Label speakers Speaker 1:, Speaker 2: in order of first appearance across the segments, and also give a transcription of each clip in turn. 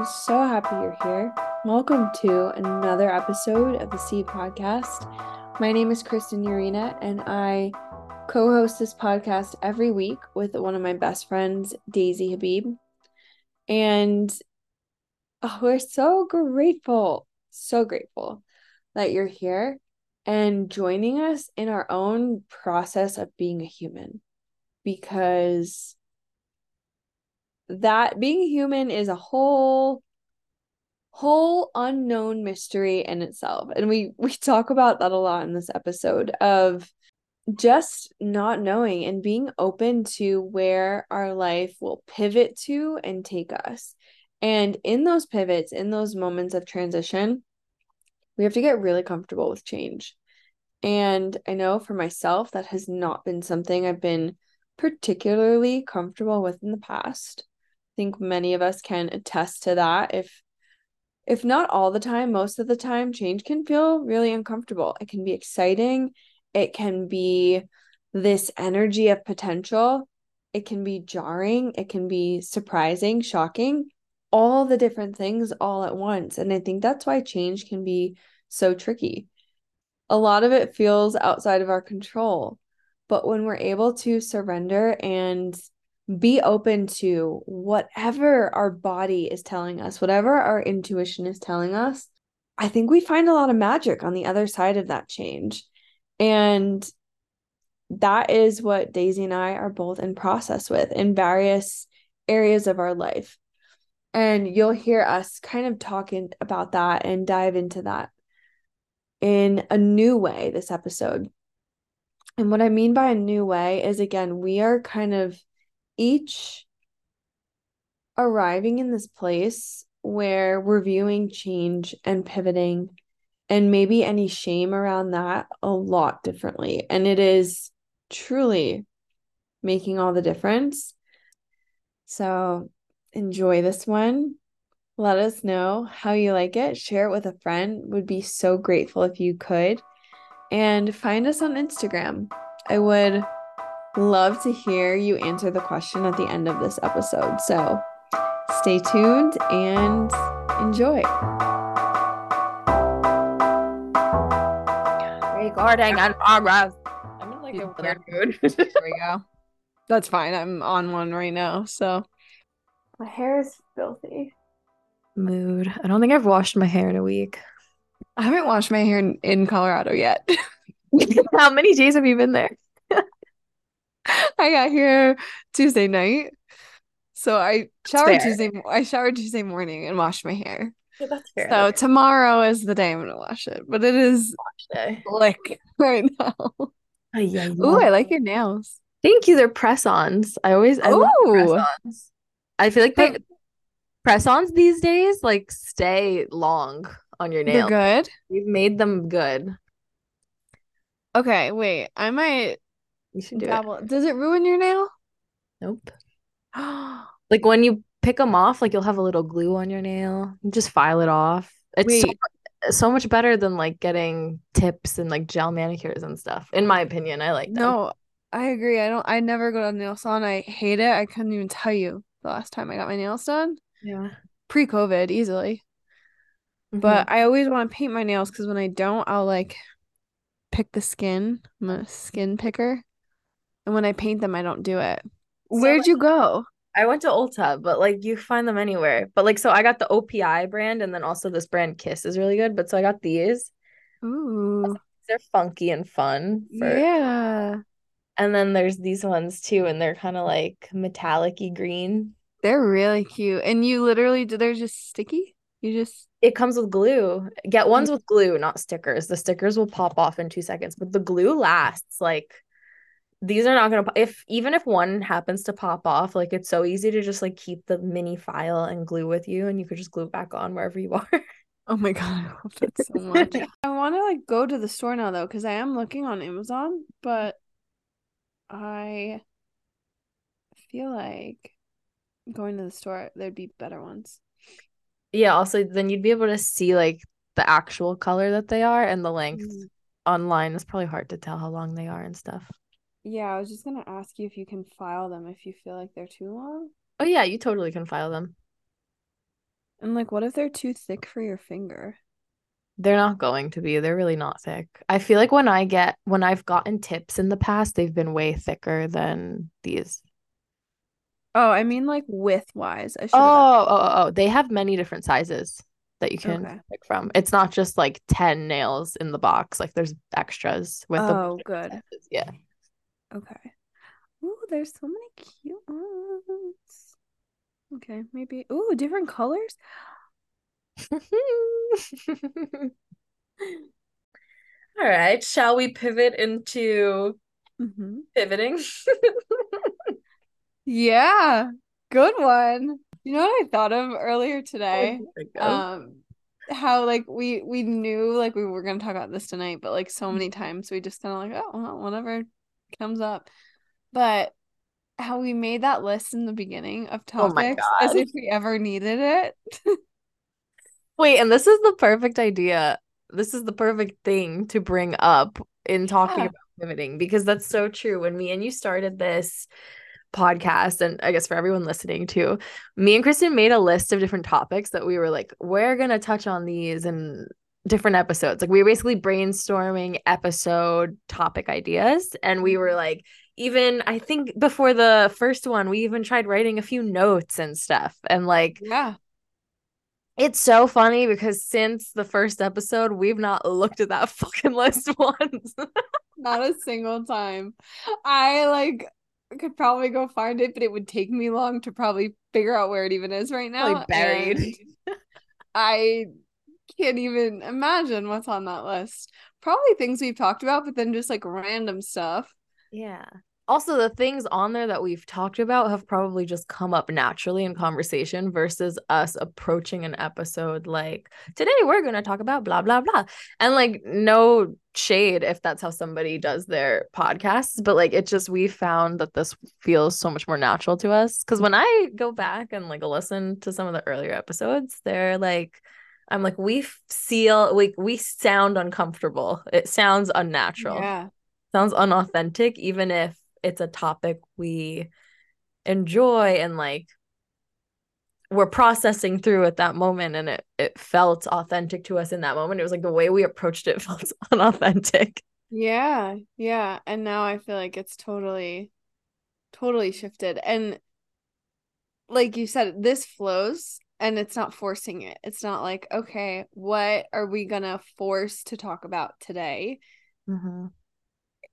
Speaker 1: I'm so happy you're here. Welcome to another episode of the Seed Podcast. My name is Kristin Urena, and I co host this podcast every week with one of my best friends, Daisy Habib. And oh, we're so grateful, so grateful that you're here and joining us in our own process of being a human because that being human is a whole whole unknown mystery in itself. And we we talk about that a lot in this episode of just not knowing and being open to where our life will pivot to and take us. And in those pivots in those moments of transition we have to get really comfortable with change. And i know for myself that has not been something i've been particularly comfortable with in the past think many of us can attest to that. If if not all the time most of the time change can feel really uncomfortable. It can be exciting. It can be this energy of potential. It can be jarring. It can be surprising shocking all the different things all at once. And i think that's why change can be so tricky. A lot of it feels outside of our control but when we're able to surrender and be open to whatever our body is telling us, whatever our intuition is telling us. I think we find a lot of magic on the other side of that change. And that is what Daisy and I are both in process with in various areas of our life. And you'll hear us kind of talking about that and dive into that in a new way this episode. And what I mean by a new way is again, we are kind of each arriving in this place where we're viewing change and pivoting and maybe any shame around that a lot differently. And it is truly making all the difference. So enjoy this one. Let us know how you like it. Share it with a friend. Would be so grateful if you could. And find us on Instagram. I would love to hear you answer the question at the end of this episode. So stay tuned and enjoy.
Speaker 2: Recording and progress.
Speaker 1: I'm in like a weird mood. there we go. That's fine. I'm on one right now. So my hair is filthy.
Speaker 2: Mood. I don't think I've washed my hair in a week.
Speaker 1: I haven't washed my hair in, in Colorado yet.
Speaker 2: How many days have you been there?
Speaker 1: I got here Tuesday night. So I showered Tuesday I showered Tuesday morning and washed my hair. Yeah, that's fair. So tomorrow is the day I'm gonna wash it. But it is like right now. Oh, yeah, Ooh, I like your nails.
Speaker 2: Thank you. They're press-ons. I always I press-ons. I feel like they press-ons these days like stay long on your nails.
Speaker 1: They're good.
Speaker 2: You've made them good.
Speaker 1: Okay, wait. I might you should do Dabble. it. Does it ruin your nail?
Speaker 2: Nope. like when you pick them off, like you'll have a little glue on your nail. You just file it off. It's so, so, much better than like getting tips and like gel manicures and stuff. In my opinion, I like them.
Speaker 1: No, I agree. I don't. I never go to nail salon. I hate it. I couldn't even tell you the last time I got my nails done.
Speaker 2: Yeah.
Speaker 1: Pre-COVID, easily. Mm-hmm. But I always want to paint my nails because when I don't, I'll like pick the skin. I'm a skin picker. And when I paint them, I don't do it. So, Whered like, you go?
Speaker 2: I went to Ulta, but like you find them anywhere. But like, so I got the OPI brand, and then also this brand Kiss is really good. But so I got these.
Speaker 1: Ooh,
Speaker 2: they're funky and fun.
Speaker 1: For... Yeah.
Speaker 2: And then there's these ones too, and they're kind of like metallic-y green.
Speaker 1: They're really cute, and you literally they're just sticky. You just
Speaker 2: it comes with glue. Get ones mm. with glue, not stickers. The stickers will pop off in two seconds, but the glue lasts like these are not gonna if even if one happens to pop off like it's so easy to just like keep the mini file and glue with you and you could just glue it back on wherever you are.
Speaker 1: Oh my god i love that so much. I want to like go to the store now though because i am looking on amazon but i feel like going to the store there'd be better ones.
Speaker 2: Yeah also then you'd be able to see like the actual color that they are and the length mm. online. Is probably hard to tell how long they are and stuff
Speaker 1: yeah, I was just gonna ask you if you can file them if you feel like they're too long.
Speaker 2: Oh yeah, you totally can file them.
Speaker 1: And like, what if they're too thick for your finger?
Speaker 2: They're not going to be. They're really not thick. I feel like when I get when I've gotten tips in the past, they've been way thicker than these.
Speaker 1: Oh, I mean like width wise. I should
Speaker 2: Oh, oh, oh, oh. They have many different sizes that you can
Speaker 1: Okay.
Speaker 2: pick from. It's not just like 10 nails in the box. Like there's extras with the
Speaker 1: Oh, good.
Speaker 2: sizes. Yeah.
Speaker 1: Okay. Ooh, there's so many cute ones. Okay, maybe. Ooh, different colors.
Speaker 2: All right, shall we pivot into
Speaker 1: Mm-hmm.
Speaker 2: pivoting?
Speaker 1: Yeah, good one. You know what I thought of earlier today?
Speaker 2: Um,
Speaker 1: how like we we knew like we were gonna talk about this tonight, but like so many times we just kind of like, oh, well, whatever comes up. But how we made that list in the beginning of
Speaker 2: Oh
Speaker 1: topics as if we ever needed it.
Speaker 2: Wait, and this is the perfect idea. This is the perfect thing to bring up in talking
Speaker 1: Yeah.
Speaker 2: about pivoting because that's so true. When me and you started this podcast, and I guess for everyone listening too, me and Kristin made a list of different topics that we were like, we're gonna touch on these in different episodes. Like we were basically brainstorming episode topic ideas, and we were mm-hmm. like, even I think before the first one, we even tried writing a few notes and stuff, and like
Speaker 1: Yeah.
Speaker 2: it's so funny because since the first episode, we've not looked at that fucking list once.
Speaker 1: Not a single time. I like could probably go find it, but it would take me long to probably figure out where it even is right now.
Speaker 2: Probably buried.
Speaker 1: I can't even imagine what's on that list. Probably things we've talked about, but then just like random stuff.
Speaker 2: Yeah. Also, the things on there that we've talked about have probably just come up naturally in conversation versus us approaching an episode like, today we're going to talk about blah, blah, blah. And like, no shade if that's how somebody does their podcasts, but like, it just, we found that this feels so much more natural to us. Cause when I go back and like listen to some of the earlier episodes, they're like, I'm like, we feel like we sound uncomfortable. It sounds unnatural
Speaker 1: Yeah.
Speaker 2: sounds unauthentic even if it's a topic we enjoy and like we're processing through at that moment and it it felt authentic to us in that moment it was like the way we approached it felt unauthentic
Speaker 1: Yeah. Yeah. And now I feel like it's totally, totally shifted. And like you said, this flows and it's not forcing it. It's not like, okay, what are we gonna force to talk about today? Mm-hmm.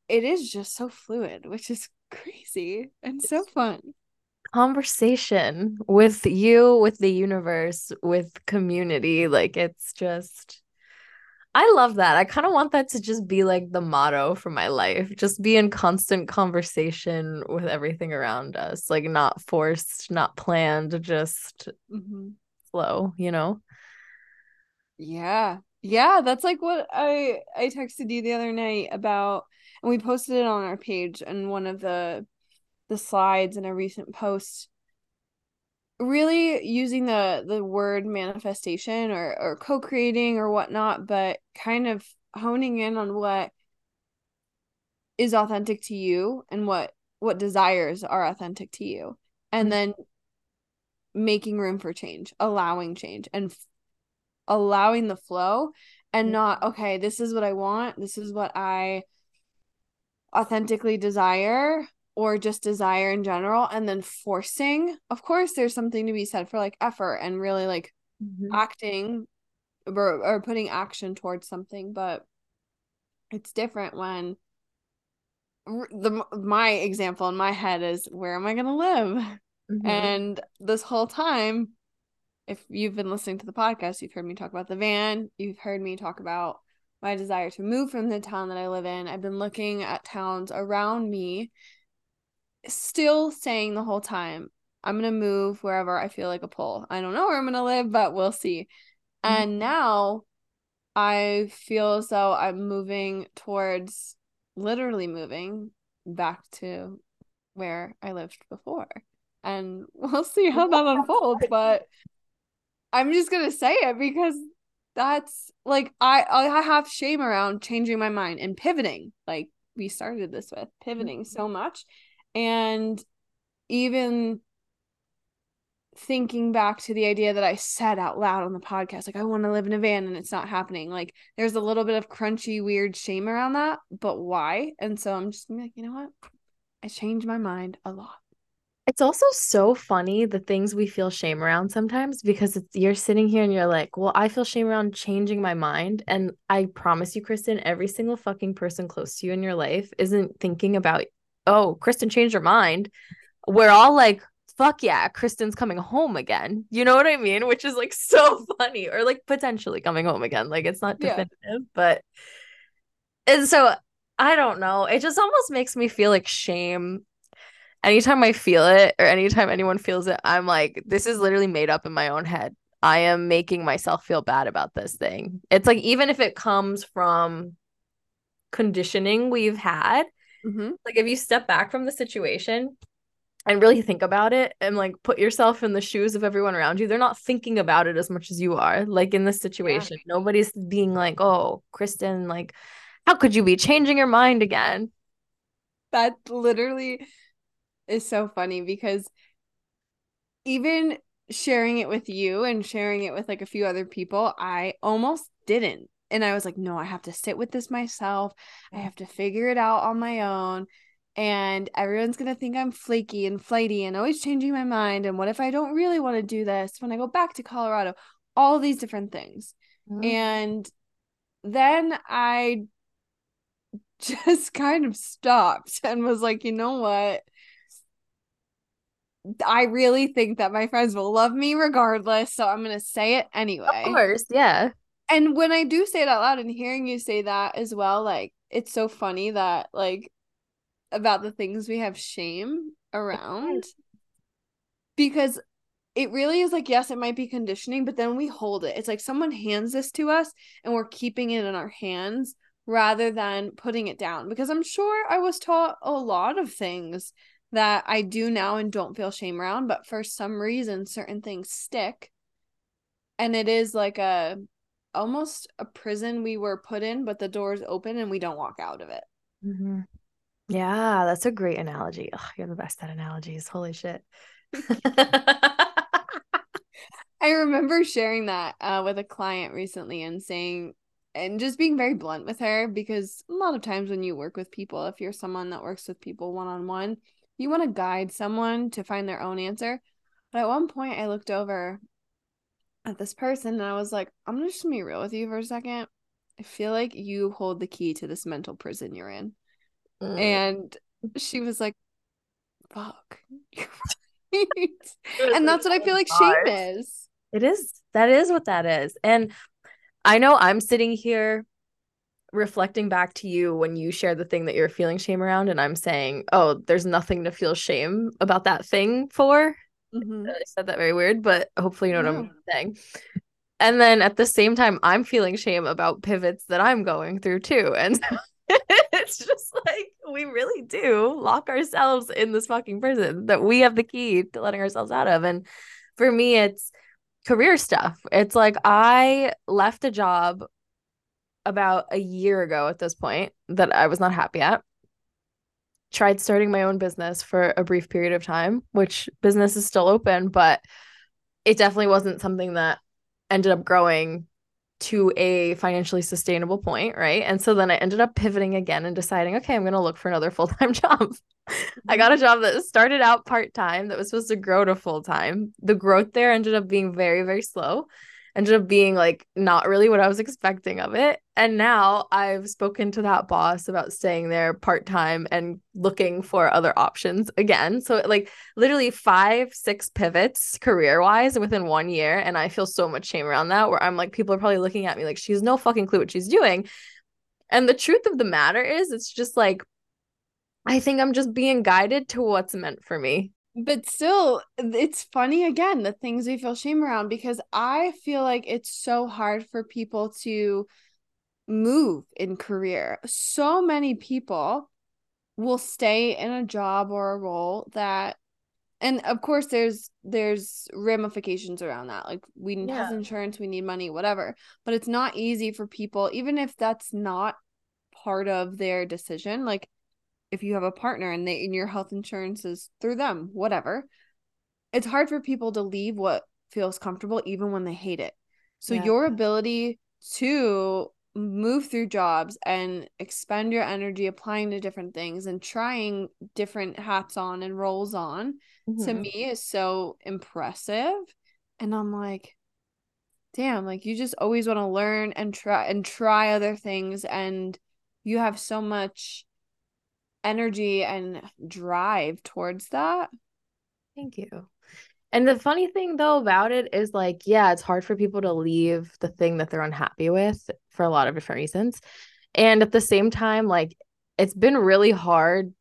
Speaker 1: It is just so fluid, which is crazy and so fun.
Speaker 2: conversation with you with the universe with community like it's just I love that. I kind of want that to just be like the motto for my life. Just be in constant conversation with everything around us. Like not forced, not planned, just
Speaker 1: Mhm.
Speaker 2: flow, you know?
Speaker 1: Yeah. Yeah, that's like what I I texted you the other night about and we posted it on our page and one of the the slides in a recent post really using the the word manifestation or or co-creating or whatnot, but kind of honing in on what is authentic to you and what what desires are authentic to you. And
Speaker 2: Mhm.
Speaker 1: then making room for change, allowing change and f- allowing the flow and not okay, this is what I want, this is what I authentically desire or just desire in general and then forcing. Of course there's something to be said for like effort and really like acting or, or putting action towards something, but it's different when the my example in my head is where am I going to live?
Speaker 2: Mhm.
Speaker 1: And this whole time, if you've been listening to the podcast, you've heard me talk about the van, you've heard me talk about my desire to move from the town that I live in. I've been looking at towns around me, still saying the whole time, I'm going to move wherever I feel like a pull. I don't know where I'm going to live, but we'll see.
Speaker 2: Mhm.
Speaker 1: And now I feel as though I'm moving towards literally moving back to where I lived before. And we'll see how that unfolds, but I'm just gonna say it because that's like I I have shame around changing my mind and pivoting. Like we started this with pivoting so much. And even thinking back to the idea that I said out loud on the podcast, like I want to live in a van and it's not happening. Like there's a little bit of crunchy, weird shame around that, but why? And so I'm just like, you know what? I changed my mind a lot.
Speaker 2: It's also so funny the things we feel shame around sometimes because it's you're sitting here and you're like, well, I feel shame around changing my mind. And I promise you, Kristin, every single fucking person close to you in your life isn't thinking about, oh, Kristin changed her mind. We're all like, fuck yeah, Kristin's coming home again. You know what I mean? Which is like so funny, or like potentially coming home again. Like it's not definitive, yeah. but and so I don't know. It just almost makes me feel like shame anytime I feel it or anytime anyone feels it, I'm like, this is literally made up in my own head. I am making myself feel bad about this thing. It's like, even if it comes from conditioning we've had, mm-hmm. like if you step back from the situation and really think about it and like put yourself in the shoes of everyone around you, they're not thinking about it as much as you are. Like in this situation, yeah. nobody's being like, oh, Kristin, like, how could you be changing your mind again?
Speaker 1: That literally is so funny because even sharing it with you and sharing it with like a few other people, I almost didn't. And I was like, no, I have to sit with this myself. I have to figure it out on my own. And everyone's going to think I'm flaky and flighty and always changing my mind. And what if I don't really want to do this when I go back to Colorado? All these different things. Mm-hmm. And then I just kind of stopped and was like, you know what? I really think that my friends will love me regardless. So I'm going to say it anyway.
Speaker 2: Of course. Yeah.
Speaker 1: And when I do say it out loud and hearing you say that as well, like it's so funny that, like, about the things we have shame around. Because it really is like yes it might be conditioning but then we hold it. It's like someone hands this to us and we're keeping it in our hands rather than putting it down. Because i'm sure i was taught a lot of things that I do now and don't feel shame around, but for some reason certain things stick. And it is like a almost a prison we were put in, but the doors open and we don't walk out of it.
Speaker 2: Mm-hmm. Yeah, that's a great analogy. Oh, you're the best at analogies. Holy shit.
Speaker 1: I remember sharing that uh, with a client recently and saying, and just being very blunt with her because a lot of times when you work with people, if you're someone that works with people one on one, you want to guide someone to find their own answer. But at one point, I looked over at this person and I was like, I'm just gonna be real with you for a second. I feel like you hold the key to this mental prison you're in. Mm. And she was like, fuck. and that's what I feel like shame is.
Speaker 2: It is. That is what that is. And I know I'm sitting here reflecting back to you when you share the thing that you're feeling shame around and i'm saying oh there's nothing to feel shame about that thing for mm-hmm. i said that very weird but hopefully you know what i'm saying. And then at the same time i'm feeling shame about pivots that i'm going through too. And it's just like we really do lock ourselves in this fucking prison that we have the key to letting ourselves out of. And for me it's career stuff. It's like i left a job about a year ago at this point that I was not happy at. Tried starting my own business for a brief period of time, which business is still open, but it definitely wasn't something that ended up growing to a financially sustainable point, right? And so then I ended up pivoting again and deciding, okay, I'm going to look for another full time job. I got a mm-hmm. job that started out part time that was supposed to grow to full time. The growth there ended up being very, very slow ended up being like not really what I was expecting of it. And now I've spoken to that boss about staying there part time and looking for other options again. So, like, literally five, six pivots career wise within one year. And I feel so much shame around that where I'm like, people are probably looking at me like, she's no fucking clue what she's doing. And the truth of the matter is, it's just like, I think I'm just being guided to what's meant for me
Speaker 1: but still it's funny again the things we feel shame around because i feel like it's so hard for people to move in career so many people will stay in a job or a role that and of course there's there's ramifications around that like we need yeah. insurance we need money whatever but it's not easy for people even if that's not part of their decision like if you have a partner and they and your health insurance is through them, whatever. it's hard for people to leave what feels comfortable even when they hate it. So
Speaker 2: Yeah.
Speaker 1: your ability to move through jobs and expend your energy applying to different things and trying different hats on and roles on to
Speaker 2: Mhm.
Speaker 1: me is so impressive. And I'm like, damn, like you just always want to learn and try and try other things and you have so much energy and drive towards that.
Speaker 2: Thank you. And the funny thing though about it is like, yeah, it's hard for people to leave the thing that they're unhappy with for a lot of different reasons. And at the same time, like it's been really hard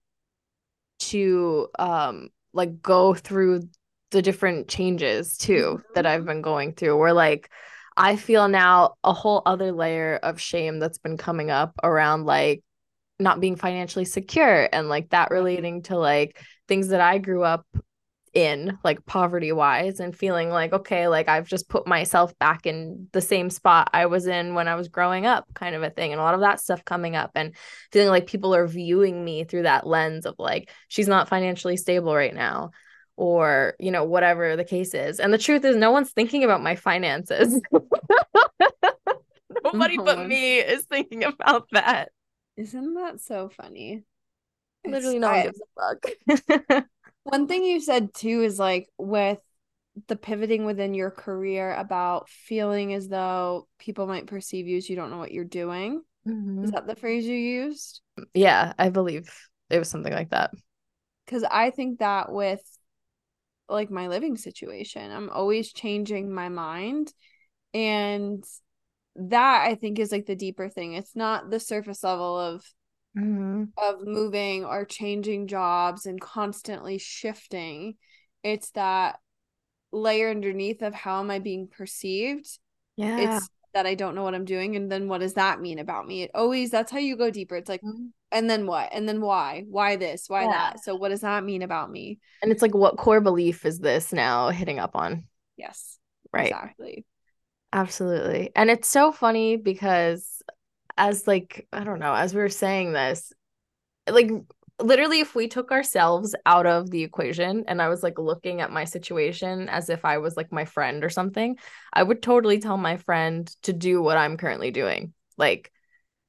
Speaker 2: to um like go through the different changes too that I've been going through where like I feel now a whole other layer of shame that's been coming up around like not being financially secure and like that mm-hmm. relating to like things that I grew up in like poverty wise and feeling like okay like I've just put myself back in the same spot I was in when I was growing up kind of a thing and a lot of that stuff coming up and feeling like people are viewing me through that lens of like she's not financially stable right now or you know whatever the case is. And the truth is no one's thinking about my finances. Nobody
Speaker 1: No
Speaker 2: but
Speaker 1: mm-hmm.
Speaker 2: me is thinking about that
Speaker 1: Isn't that so funny?
Speaker 2: Literally no one gives a fuck
Speaker 1: One thing you said too is like with the pivoting within your career about feeling as though people might perceive you as you don't know what you're doing.
Speaker 2: Mhm.
Speaker 1: Is that the phrase you used?
Speaker 2: yeah I believe it was something like that
Speaker 1: Because I think that with like my living situation, I'm always changing my mind. And that I think is like the deeper thing. It's not the surface level of
Speaker 2: Mhm.
Speaker 1: of moving or changing jobs and constantly shifting. It's that layer underneath of how am I being perceived?
Speaker 2: yeah
Speaker 1: It's that I don't know what I'm doing. And then what does that mean about me? It always, that's how you go deeper. It's like,
Speaker 2: Mhm.
Speaker 1: and then what? And then why? Why this? Why
Speaker 2: Yeah.
Speaker 1: that? So what does that mean about me?
Speaker 2: And it's like, what core belief is this now hitting up on?
Speaker 1: Yes.
Speaker 2: Right.
Speaker 1: Exactly.
Speaker 2: Absolutely. And it's so funny because, as like, I don't know, as we were saying this, like, literally, if we took ourselves out of the equation and I was like looking at my situation as if I was like my friend or something, I would totally tell my friend to do what I'm currently doing. Like,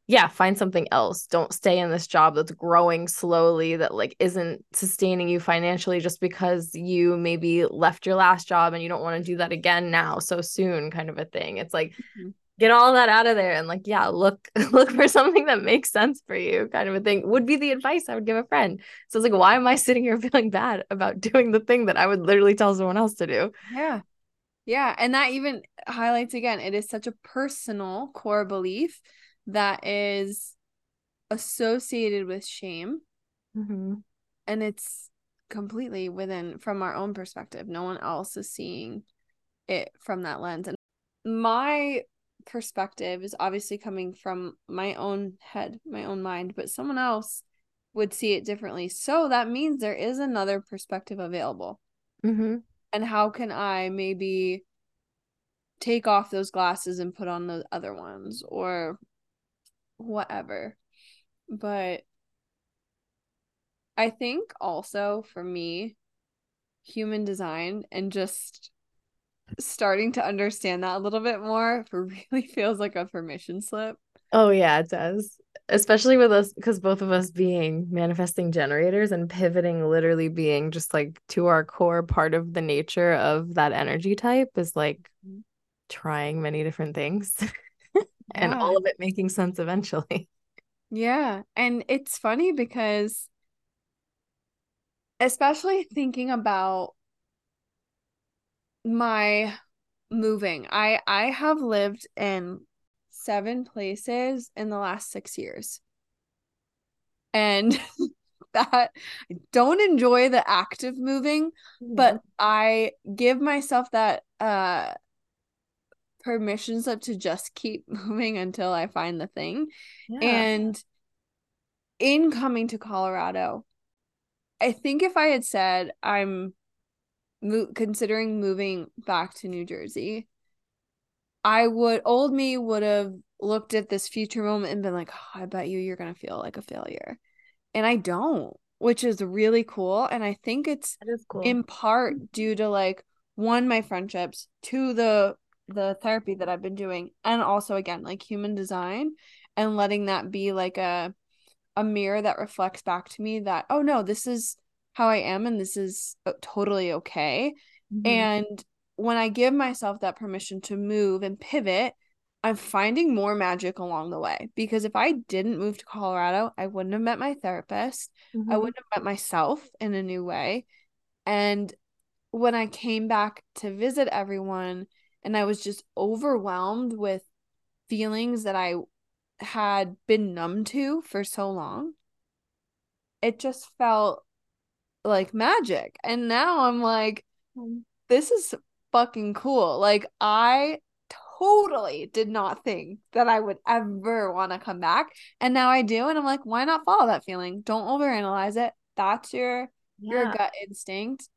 Speaker 2: yeah, find something else. Don't stay in this job that's growing slowly, that like isn't sustaining you financially just because you maybe left your last job and you don't want to do that again now so soon, kind of a thing. It's like
Speaker 1: Mhm.
Speaker 2: get all that out of there and like, yeah, look look for something that makes sense for you, kind of a thing. Would be the advice I would give a friend. So it's like, why am I sitting here feeling bad about doing the thing that I would literally tell someone else to do?
Speaker 1: Yeah. Yeah. And that even highlights again, it is such a personal core belief that is associated with shame.
Speaker 2: Mm-hmm.
Speaker 1: And it's completely within from our own perspective. No one else is seeing it from that lens. And my perspective is obviously coming from my own head, my own mind, but someone else would see it differently. So that means there is another perspective available.
Speaker 2: Mm-hmm.
Speaker 1: and how can I maybe take off those glasses and put on the other ones or whatever. But I think also for me, human design and just starting to understand that a little bit more really feels like a permission slip.
Speaker 2: Oh yeah, it does. Especially with us because both of us being manifesting generators and pivoting literally being just like to our core part of the nature of that energy type is like mm-hmm. trying many different things and all of it making sense eventually.
Speaker 1: Yeah. And it's funny because, especially thinking about my moving, I I have lived in seven places in the last six years. And that I don't enjoy the act of moving, but I give myself that uh permission slip to just keep moving until I find the thing.
Speaker 2: yeah.
Speaker 1: And in coming to Colorado, I think if I had said I'm mo- considering moving back to New Jersey, I would old me would have looked at this future moment and been like, oh, I bet you you're gonna feel like a failure. And I don't. which is really cool. And I think it's
Speaker 2: cool.
Speaker 1: in part due to like one, my friendships, two, the the therapy that I've been doing, and also again, like human design and letting that be like a a mirror that reflects back to me that, oh no, this is how I am and this is uh, totally okay.
Speaker 2: Mhm.
Speaker 1: And when I give myself that permission to move and pivot, I'm finding more magic along the way. Because if I didn't move to Colorado, I wouldn't have met my therapist. I
Speaker 2: Mhm.
Speaker 1: wouldn't have met myself in a new way. And when I came back to visit everyone and I was just overwhelmed with feelings that I had been numb to for so long, it just felt like magic. And now I'm like, mm. this is fucking cool. Like I totally did not think that I would ever want to come back. And now I do. And I'm like, why not follow that feeling? Don't overanalyze it. That's your your gut instinct.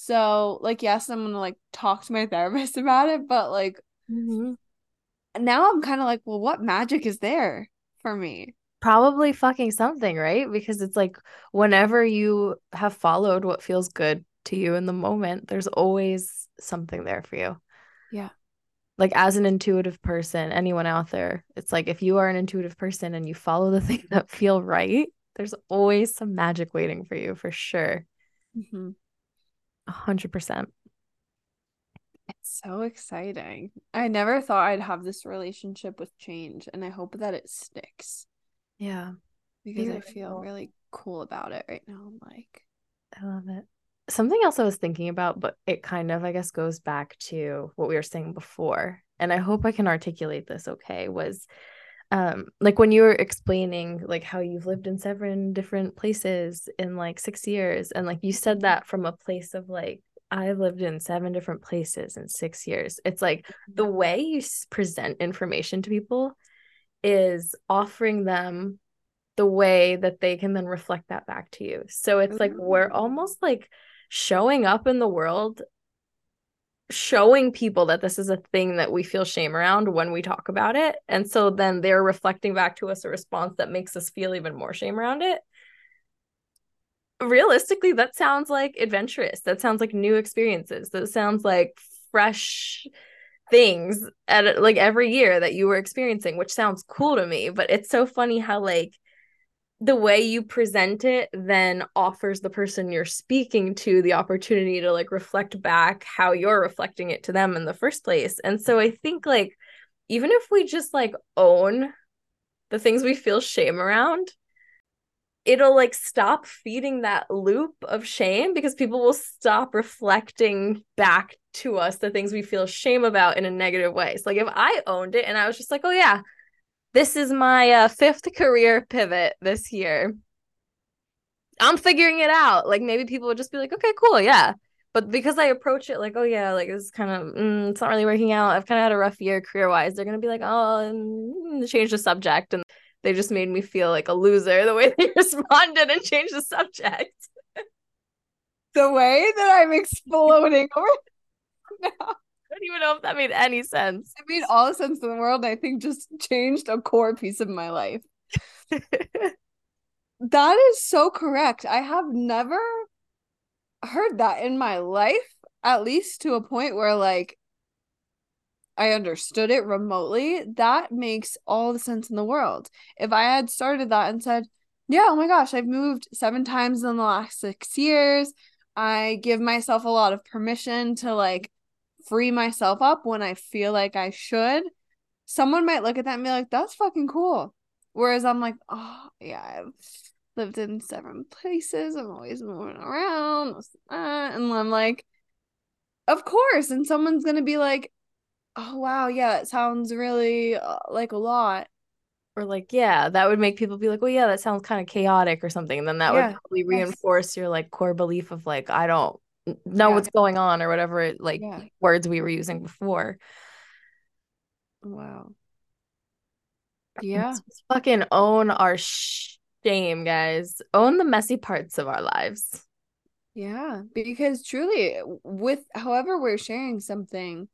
Speaker 1: So, like, yes, I'm gonna like talk to my therapist about it, but like
Speaker 2: mm-hmm.
Speaker 1: now I'm kind of like, well, what magic is there for me?
Speaker 2: Probably fucking something, right? Because it's like whenever you have followed what feels good to you in the moment, there's always something there for you.
Speaker 1: Yeah.
Speaker 2: Like, as an intuitive person, anyone out there, it's like if you are an intuitive person and you follow the things that feel right, there's always some magic waiting for you for sure. Mm-hmm. 100%.
Speaker 1: It's so exciting. I never thought I'd have this relationship with change, and I hope that it sticks.
Speaker 2: Yeah.
Speaker 1: Because Beautiful. I feel really cool about it right now. I'm like,
Speaker 2: I love it. Something else I was thinking about, but it kind of, I guess, goes back to what we were saying before. And I hope I can articulate this okay. Was um like when you were explaining like how you've lived in seven different places in like six years, and like you said that from a place of like, I've lived in seven different places in six years. It's like the way you present information to people is offering them the way that they can then reflect that back to you. So it's like we're almost like showing up in the world, showing people that this is a thing that we feel shame around when we talk about it. And so then they're reflecting back to us a response that makes us feel even more shame around it. Realistically, that sounds like adventurous. That sounds like new experiences. That sounds like fresh things at like every year that you were experiencing, which sounds cool to me. But it's so funny how like the way you present it then offers the person you're speaking to the opportunity to like reflect back how you're reflecting it to them in the first place. And so I think like even if we just like own the things we feel shame around, it'll like stop feeding that loop of shame because people will stop reflecting back to us the things we feel shame about in a negative way. So like if I owned it and I was just like, "Oh yeah, this is my uh, fifth career pivot this year. I'm figuring it out." Like maybe people would just be like, "Okay, cool, yeah." But because I approach it like, "Oh yeah, like it's kind of mm, it's not really working out. I've kind of had a rough year career-wise." They're going to be like, "Oh, change the subject." And they just made me feel like a loser the way they responded and changed the subject.
Speaker 1: the way that I'm exploding over now.
Speaker 2: I don't even know if that made any sense.
Speaker 1: It made all the sense in the world. I think just changed a core piece of my life. That is so correct. I have never heard that in my life, at least to a point where like I understood it remotely. That makes all the sense in the world. If I had started that and said, Yeah, oh my gosh, I've moved seven times in the last six years. I give myself a lot of permission to like free myself up when I feel like I should. Someone might look at that and be like, That's fucking cool. Whereas I'm like, Oh, yeah, I've lived in seven places. I'm always moving around. and I'm like, Of course. And someone's going to be like, oh wow yeah that sounds really uh, like a lot
Speaker 2: or like, yeah, that would make people be like, well, yeah, that sounds kind of chaotic or something. And then that
Speaker 1: Yeah,
Speaker 2: would probably
Speaker 1: yes.
Speaker 2: reinforce your like core belief of like, I don't know
Speaker 1: Yeah.
Speaker 2: what's going on or whatever like
Speaker 1: Yeah.
Speaker 2: words we were using before.
Speaker 1: wow yeah
Speaker 2: Let's fucking own our shame, guys. Own the messy parts of our lives.
Speaker 1: yeah because truly with however we're sharing something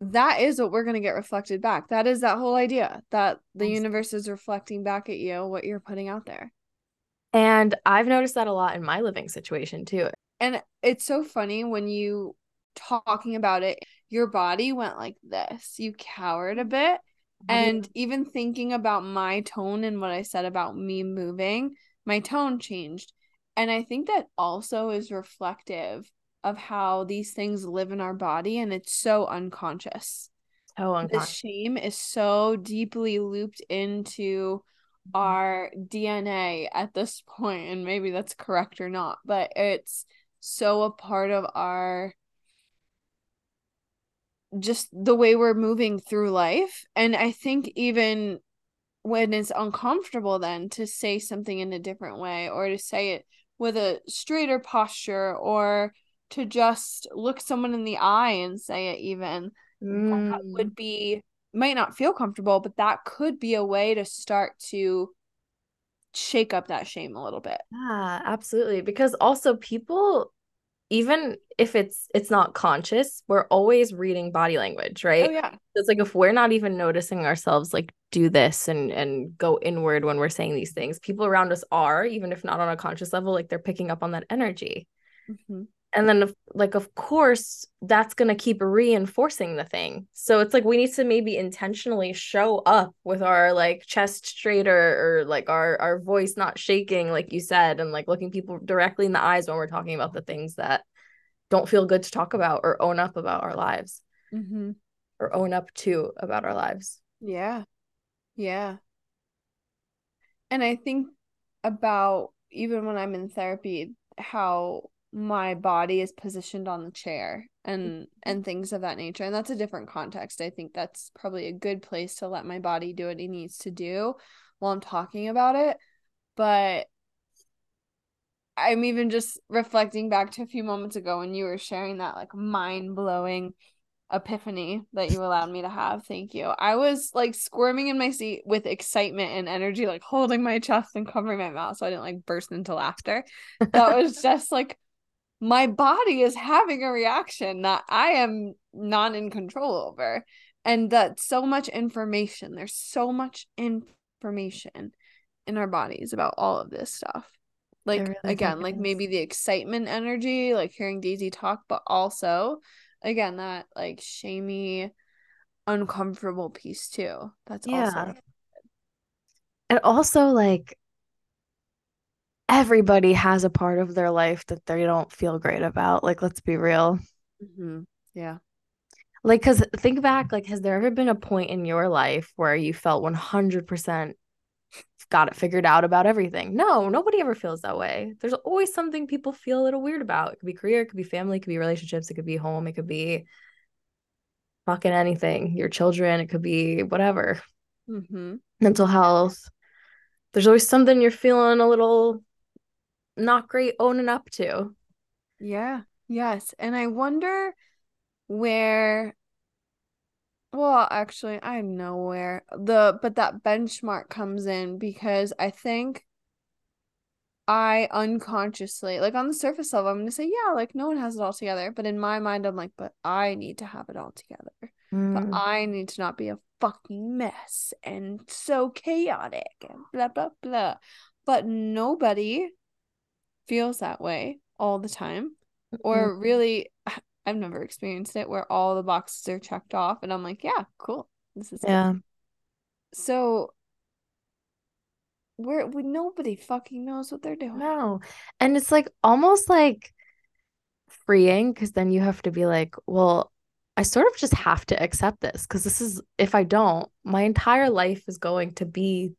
Speaker 1: that is what we're going to get reflected back that is that whole idea that the universe is reflecting back at you what you're putting out there
Speaker 2: And I've noticed that a lot in my living situation too.
Speaker 1: And it's so funny when you talking about it, your body went like this. You cowered a bit. And even thinking about my tone and what I said about me moving, my tone changed. And I think that also is reflective of how these things live in our body and it's so unconscious.
Speaker 2: Oh,
Speaker 1: The
Speaker 2: unconscious.
Speaker 1: shame is so deeply looped into our DNA at this point, and maybe that's correct or not, but it's so a part of our just the way we're moving through life. And I think even when it's uncomfortable, then to say something in a different way or to say it with a straighter posture or to just look someone in the eye and say it, even that
Speaker 2: Mm.
Speaker 1: would be might not feel comfortable, but that could be a way to start to shake up that shame a little bit.
Speaker 2: Yeah, absolutely. Because also people, even if it's it's not conscious, we're always reading body language,
Speaker 1: Oh
Speaker 2: right?
Speaker 1: yeah.
Speaker 2: It's like if we're not even noticing ourselves like do this and and go inward when we're saying these things, people around us are, even if not on a conscious level, like they're picking up on that energy.
Speaker 1: hmm
Speaker 2: And then like of course that's going to keep reinforcing the thing. So it's like we need to maybe intentionally show up with our like chest straighter or like our our voice not shaking like you said and like looking people directly in the eyes when we're talking about the things that don't feel good to talk about or own up about our lives
Speaker 1: hmm
Speaker 2: or own up to about our lives.
Speaker 1: Yeah. Yeah. And I think about even when I'm in therapy, how my body is positioned on the chair and mm-hmm. and things of that nature. And that's a different context. I think that's probably a good place to let my body do what it needs to do while I'm talking about it. But I'm even just reflecting back to a few moments ago when you were sharing that like mind-blowing epiphany that you allowed me to have. Thank you. I was like squirming in my seat with excitement and energy, like holding my chest and covering my mouth so I didn't like burst into laughter. That was just like my body is having a reaction that I am not in control over. And that so much information, there's so much information in our bodies about all of this stuff. Like
Speaker 2: really
Speaker 1: again, like
Speaker 2: is.
Speaker 1: maybe the excitement energy, like hearing Daisy talk, but also again that like shamey uncomfortable piece too that's
Speaker 2: Yeah.
Speaker 1: also
Speaker 2: And also like everybody has a part of their life that they don't feel great about. Like let's be real.
Speaker 1: Mhm. yeah
Speaker 2: Like, because think back, like, has there ever been a point in your life where you felt 100% got it figured out about everything? No, nobody ever feels that way. There's always something people feel a little weird about. It could be career, it could be family, it could be relationships, it could be home, it could be fucking anything, your children, it could be whatever,
Speaker 1: mm-hmm.
Speaker 2: mental health. There's always something you're feeling a little not great owning up to.
Speaker 1: yeah yes and i wonder where well actually i know where the but that benchmark comes in because i think i unconsciously like on the surface level i'm gonna say yeah like no one has it all together but in my mind i'm like but i need to have it all together but
Speaker 2: Mm,
Speaker 1: I need to not be a fucking mess and so chaotic and blah blah blah. But nobody feels that way all the time. Mm-hmm. Or really I've never experienced it where all the boxes are checked off and I'm like, yeah, cool. This is
Speaker 2: yeah.
Speaker 1: So we're we nobody fucking knows what they're doing.
Speaker 2: No. And it's like almost like freeing because then you have to be like, well, I sort of just have to accept this because this is, if I don't, my entire life is going to be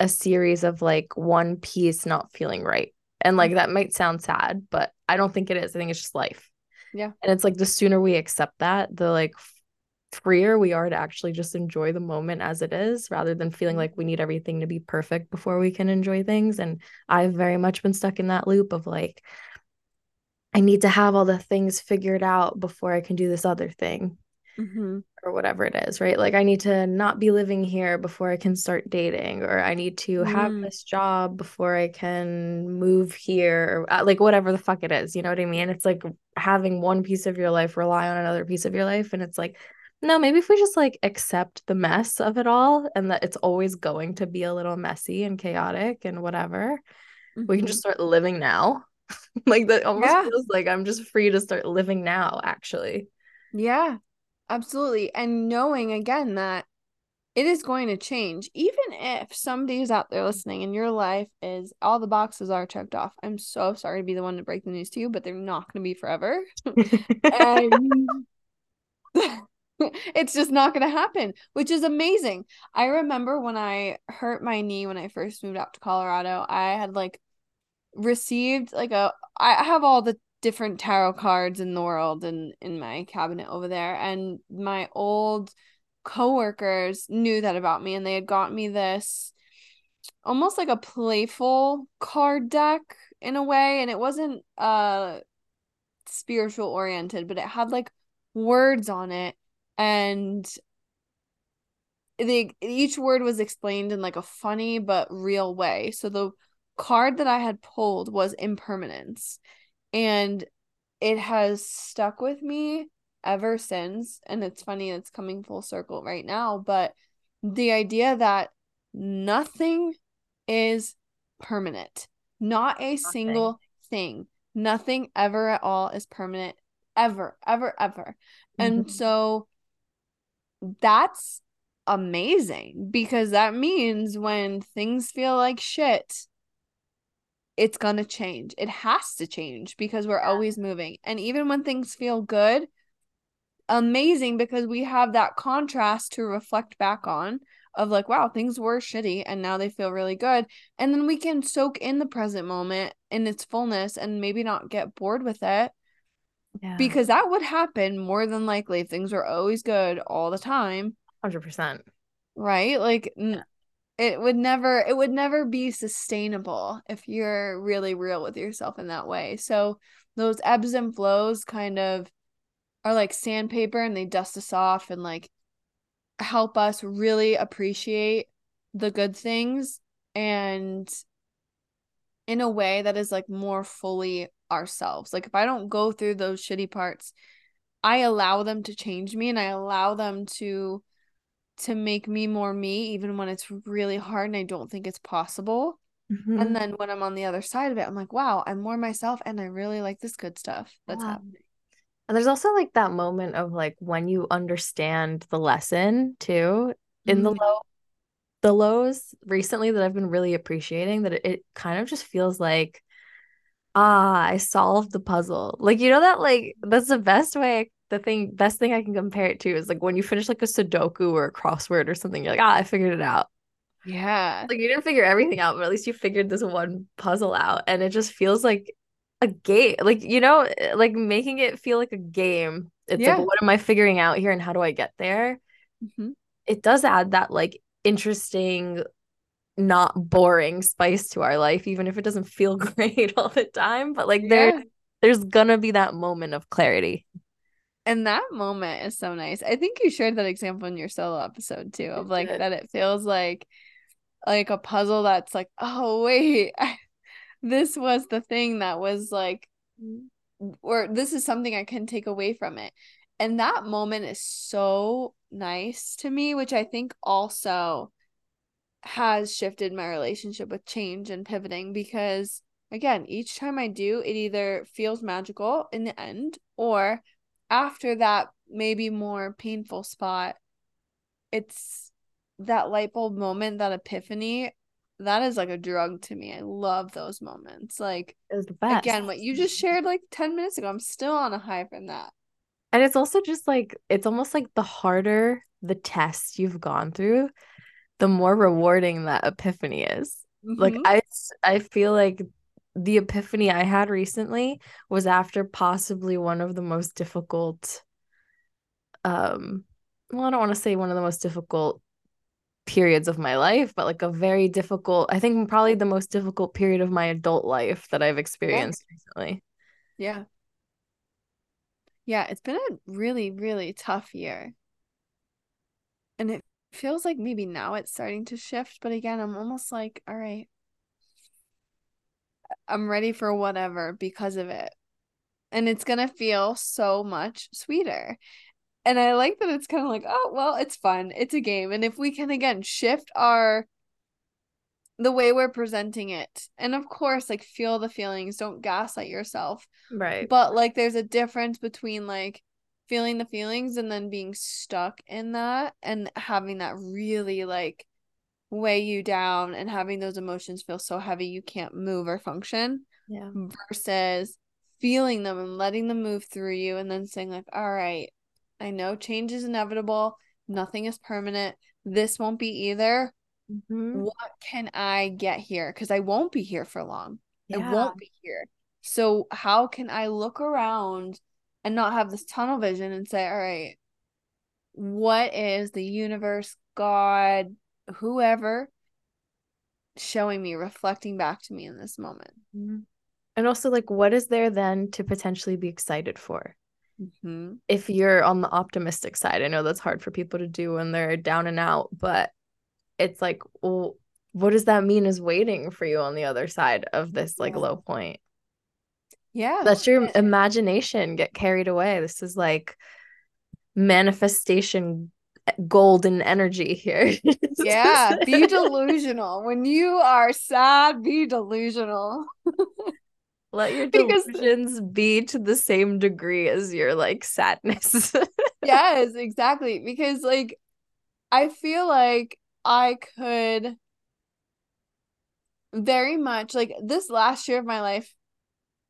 Speaker 2: a series of like one piece not feeling right. And like mm. that might sound sad, but I don't think it is. I think it's just life.
Speaker 1: Yeah.
Speaker 2: And it's like the sooner we accept that, the like freer we are to actually just enjoy the moment as it is rather than feeling mm. like we need everything to be perfect before we can enjoy things. And I've very much been stuck in that loop of like, I need to have all the things figured out before I can do this other thing
Speaker 1: Mm-hmm.
Speaker 2: or whatever it is, right? Like I need to not be living here before I can start dating, or I need to have
Speaker 1: Mm.
Speaker 2: this job before I can move here, or uh, like whatever the fuck it is. You know what I mean? It's like having one piece of your life rely on another piece of your life. And it's like, no, maybe if we just like accept the mess of it all and that it's always going to be a little messy and chaotic and whatever, we can just start living now. like that almost
Speaker 1: Yeah.
Speaker 2: feels like I'm just free to start living now, actually.
Speaker 1: Yeah, absolutely. And knowing again that it is going to change, even if somebody's out there listening and your life is all the boxes are checked off. I'm so sorry to be the one to break the news to you, but they're not going to be forever. and it's just not going to happen, which is amazing. I remember when I hurt my knee when I first moved out to Colorado, I had like received like a I have all the different tarot cards in the world and in my cabinet over there and my old coworkers knew that about me and they had got me this almost like a playful card deck in a way and it wasn't uh spiritual oriented but it had like words on it and they each word was explained in like a funny but real way. So the card that i had pulled was impermanence and it has stuck with me ever since and it's funny it's coming full circle right now but the idea that nothing is permanent not a single thing nothing ever at all is permanent ever ever ever and
Speaker 2: Mhm.
Speaker 1: so that's amazing because that means when things feel like shit it's going to change. It has to change because we're always moving. And even when things feel good, amazing because we have that contrast to reflect back on of like, wow, things were shitty and now they feel really good. And then we can soak in the present moment in its fullness and maybe not get bored with it
Speaker 2: Yeah.
Speaker 1: because that would happen more than likely if things were always good all the time,
Speaker 2: 100%.
Speaker 1: right? Like, n- it would never it would never be sustainable if you're really real with yourself in that way. So those ebbs and flows kind of are like sandpaper and they dust us off and like help us really appreciate the good things and in a way that is like more fully ourselves. Like if i don't go through those shitty parts i allow them to change me and i allow them to to make me more me even when it's really hard and I don't think it's possible.
Speaker 2: Mhm.
Speaker 1: And then when I'm on the other side of it, I'm like, wow, I'm more myself and I really like this good stuff that's
Speaker 2: Yeah.
Speaker 1: happening.
Speaker 2: And there's also like that moment of like when you understand the lesson too in the
Speaker 1: Mhm.
Speaker 2: low the lows recently that I've been really appreciating that it, it kind of just feels like ah I solved the puzzle. Like you know that like that's the best way the thing best thing I can compare it to is like when you finish like a Sudoku or a crossword or something you're like ah I figured it out.
Speaker 1: Yeah.
Speaker 2: Like you didn't figure everything out but at least you figured this one puzzle out and it just feels like a game like you know like making it feel like a game it's
Speaker 1: Yeah.
Speaker 2: like what am i figuring out here and how do i get there
Speaker 1: Mhm.
Speaker 2: it does add that like interesting not boring spice to our life even if it doesn't feel great all the time but like there there's gonna be that moment of clarity
Speaker 1: And that moment is so nice. I think you shared that example in your solo episode too of like that it feels like like a puzzle that's like, oh wait, this was the thing that was like or this is something I can take away from it. And that moment is so nice to me, which I think also has shifted my relationship with change and pivoting because again, each time I do, it either feels magical in the end or after that maybe more painful spot, it's that light bulb moment, that epiphany. That is like a drug to me. I love those moments. Like
Speaker 2: it was the best
Speaker 1: again, what you just shared like 10 minutes ago, I'm still on a high from that.
Speaker 2: and it's also just like it's almost like the harder the test you've gone through the more rewarding that epiphany is like
Speaker 1: Mhm.
Speaker 2: I I feel like the epiphany I had recently was after possibly one of the most difficult um well I don't want to say one of the most difficult periods of my life but like a very difficult I think probably the most difficult period of my adult life that I've experienced recently.
Speaker 1: Yeah. Yeah, it's been a really, really tough year. And it feels like maybe now it's starting to shift, but again, I'm almost like, all right, I'm ready for whatever because of it. And it's gonna feel so much sweeter. And I like that it's kind of like, oh, well, it's fun. It's a game. And if we can again shift our the way we're presenting it. And of course, like feel the feelings, don't gaslight yourself.
Speaker 2: Right.
Speaker 1: But like there's a difference between like feeling the feelings and then being stuck in that and having that really like weigh you down and having those emotions feel so heavy you can't move or function.
Speaker 2: Yeah.
Speaker 1: Versus feeling them and letting them move through you and then saying like, "All right, I know change is inevitable. Nothing is permanent. This won't be either.
Speaker 2: Mm-hmm.
Speaker 1: What can I get here? Because I won't be here for long.
Speaker 2: Yeah.
Speaker 1: I won't be here. So how can I look around and not have this tunnel vision and say, all right, what is the universe, God, whoever showing me, reflecting back to me in this moment?
Speaker 2: Mm-hmm. And also, like, what is there then to potentially be excited for?
Speaker 1: Mm-hmm.
Speaker 2: If you're on the optimistic side, I know that's hard for people to do when they're down and out, but it's like, well, what does that mean is waiting for you on the other side of this like
Speaker 1: Yeah.
Speaker 2: low point?
Speaker 1: Yeah.
Speaker 2: That's your imagination get carried away. This is like manifestation golden energy here.
Speaker 1: yeah. Be delusional. When you are sad, be delusional.
Speaker 2: Let your
Speaker 1: Because-
Speaker 2: delusions be to the same degree as your like sadness.
Speaker 1: yes, exactly. Because like I feel like I could very much like this last year of my life,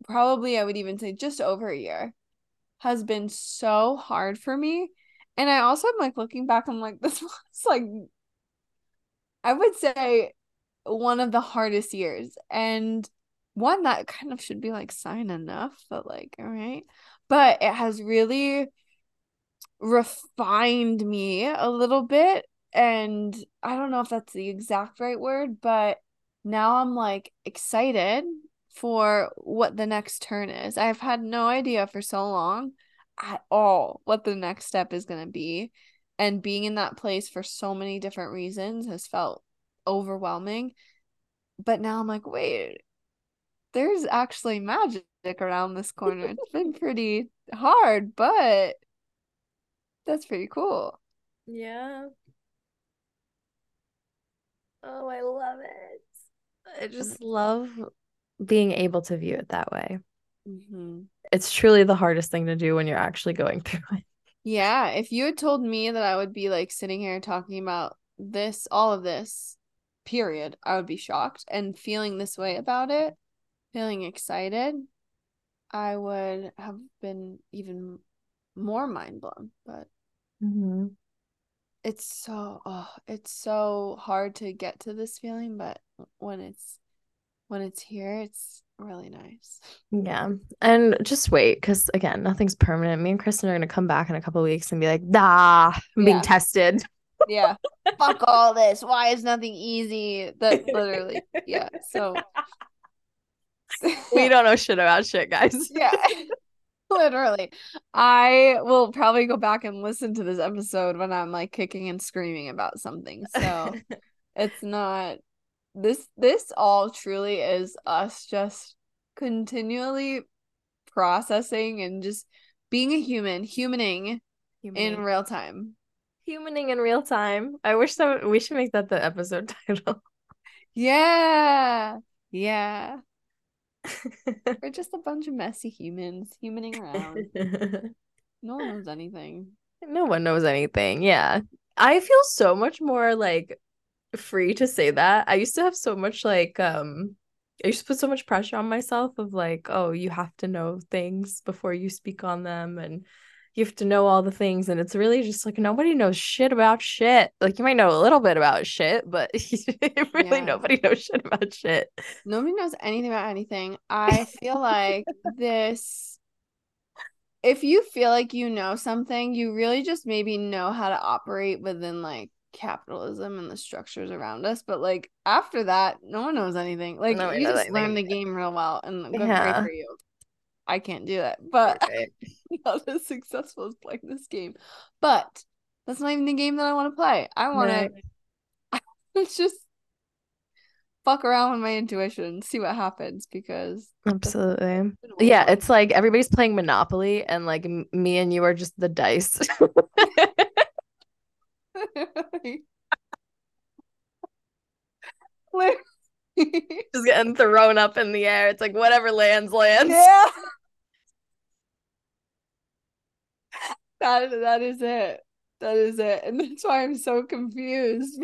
Speaker 1: probably I would even say just over a year, has been so hard for me. And I also am like looking back, I'm like, this was like I would say one of the hardest years. And one that kind of should be like sign enough that like, all right. But it has really refined me a little bit and I don't know if that's the exact right word, but now I'm like excited for what the next turn is. I've had no idea for so long at all what the next step is going to be. And being in that place for so many different reasons has felt overwhelming. But now I'm like, wait, there's actually magic around this corner. It's been pretty hard, but that's pretty cool.
Speaker 2: Yeah. Oh, I love it. I just love being able to view it that way.
Speaker 1: Mm-hmm.
Speaker 2: It's truly the hardest thing to do when you're actually going through it.
Speaker 1: Yeah, if you had told me that I would be like sitting here talking about this, all of this, period, I would be shocked. And feeling this way about it, feeling excited, I would have been even more mind blown. But
Speaker 2: Mm-hmm.
Speaker 1: it's so, oh, it's so hard to get to this feeling, but when it's when it's here, it's really nice.
Speaker 2: Yeah. And just wait, because again, nothing's permanent. Me and Kristin are gonna come back in a couple weeks and be like, nah, I'm being
Speaker 1: Yeah.
Speaker 2: tested.
Speaker 1: Yeah. Fuck all this. Why is nothing easy? That literally, yeah. So
Speaker 2: we don't know shit about shit, guys.
Speaker 1: yeah literally i will probably go back and listen to this episode when i'm like kicking and screaming about something so it's not this this all truly is us just continually processing and just being a human humaning in real time
Speaker 2: Humaning in real time. I wish that we should make that the episode title.
Speaker 1: yeah yeah we're just a bunch of messy humans humaning around no one knows anything
Speaker 2: no one knows anything. Yeah. I feel so much more like free to say that. I used to have so much like um I used to put so much pressure on myself of like, oh, you have to know things before you speak on them and you have to know all the things and it's really just like nobody knows shit about shit. Like you might know a little bit about shit, but really
Speaker 1: Yeah.
Speaker 2: nobody knows shit about shit.
Speaker 1: Nobody knows anything about anything. I feel like this if you feel like you know something, you really just maybe know how to operate within like capitalism and the structures around us. But like after that, no one knows anything. Like
Speaker 2: Nobody
Speaker 1: you just learn the game real well and good great
Speaker 2: Yeah.
Speaker 1: for you. I can't do that, but not as successful as playing this game. But that's not even the game that I want to play. I want
Speaker 2: Right.
Speaker 1: to just fuck around with my intuition and see what happens because
Speaker 2: Absolutely.
Speaker 1: been a little
Speaker 2: Yeah, it's like everybody's playing Monopoly and like me and you are just the dice. Just getting thrown up in the air. It's like whatever lands, lands.
Speaker 1: yeah. That that is it. That is it. And that's why I'm so confused.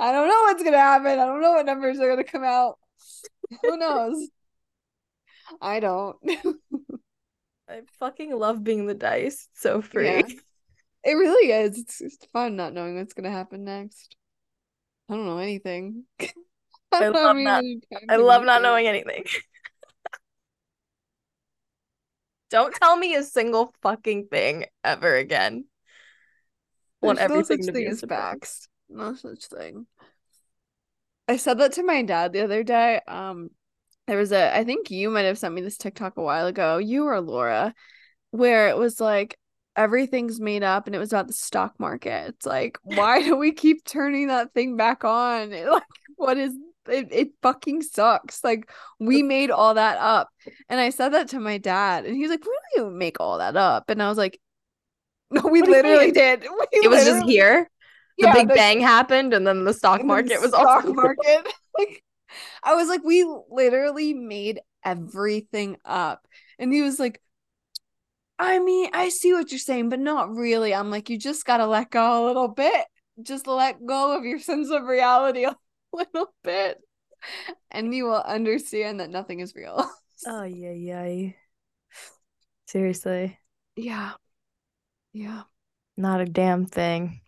Speaker 1: I don't know what's gonna happen. I don't know what numbers are gonna come out. Who knows? I don't.
Speaker 2: I fucking love being the dice. It's so free.
Speaker 1: Yeah. It really is. It's, it's fun not knowing what's gonna happen next. I don't know anything.
Speaker 2: I love not. I love not knowing anything. Don't tell me a single fucking thing ever again.
Speaker 1: Want There's everything no such to thing as facts. No such thing. I said that to my dad the other day. Um, there was a I think you might have sent me this TikTok a while ago, you or Laura, where it was like everything's made up and it was about the stock market. It's like, why do we keep turning that thing back on? It, like, what is it, it fucking sucks. Like we made all that up. And I said that to my dad and he's like, We didn't make all that up. And I was like, No, we literally did. We
Speaker 2: it was just here. The yeah, Big the, Bang happened and then the stock market was stock also- market.
Speaker 1: like I was like, we literally made everything up. And he was like, I mean, I see what you're saying, but not really. I'm like, you just gotta let go a little bit. Just let go of your sense of reality a little bit. And you will understand that nothing is real.
Speaker 2: oh yeah, yeah. Seriously.
Speaker 1: Yeah. Yeah.
Speaker 2: Not a damn thing.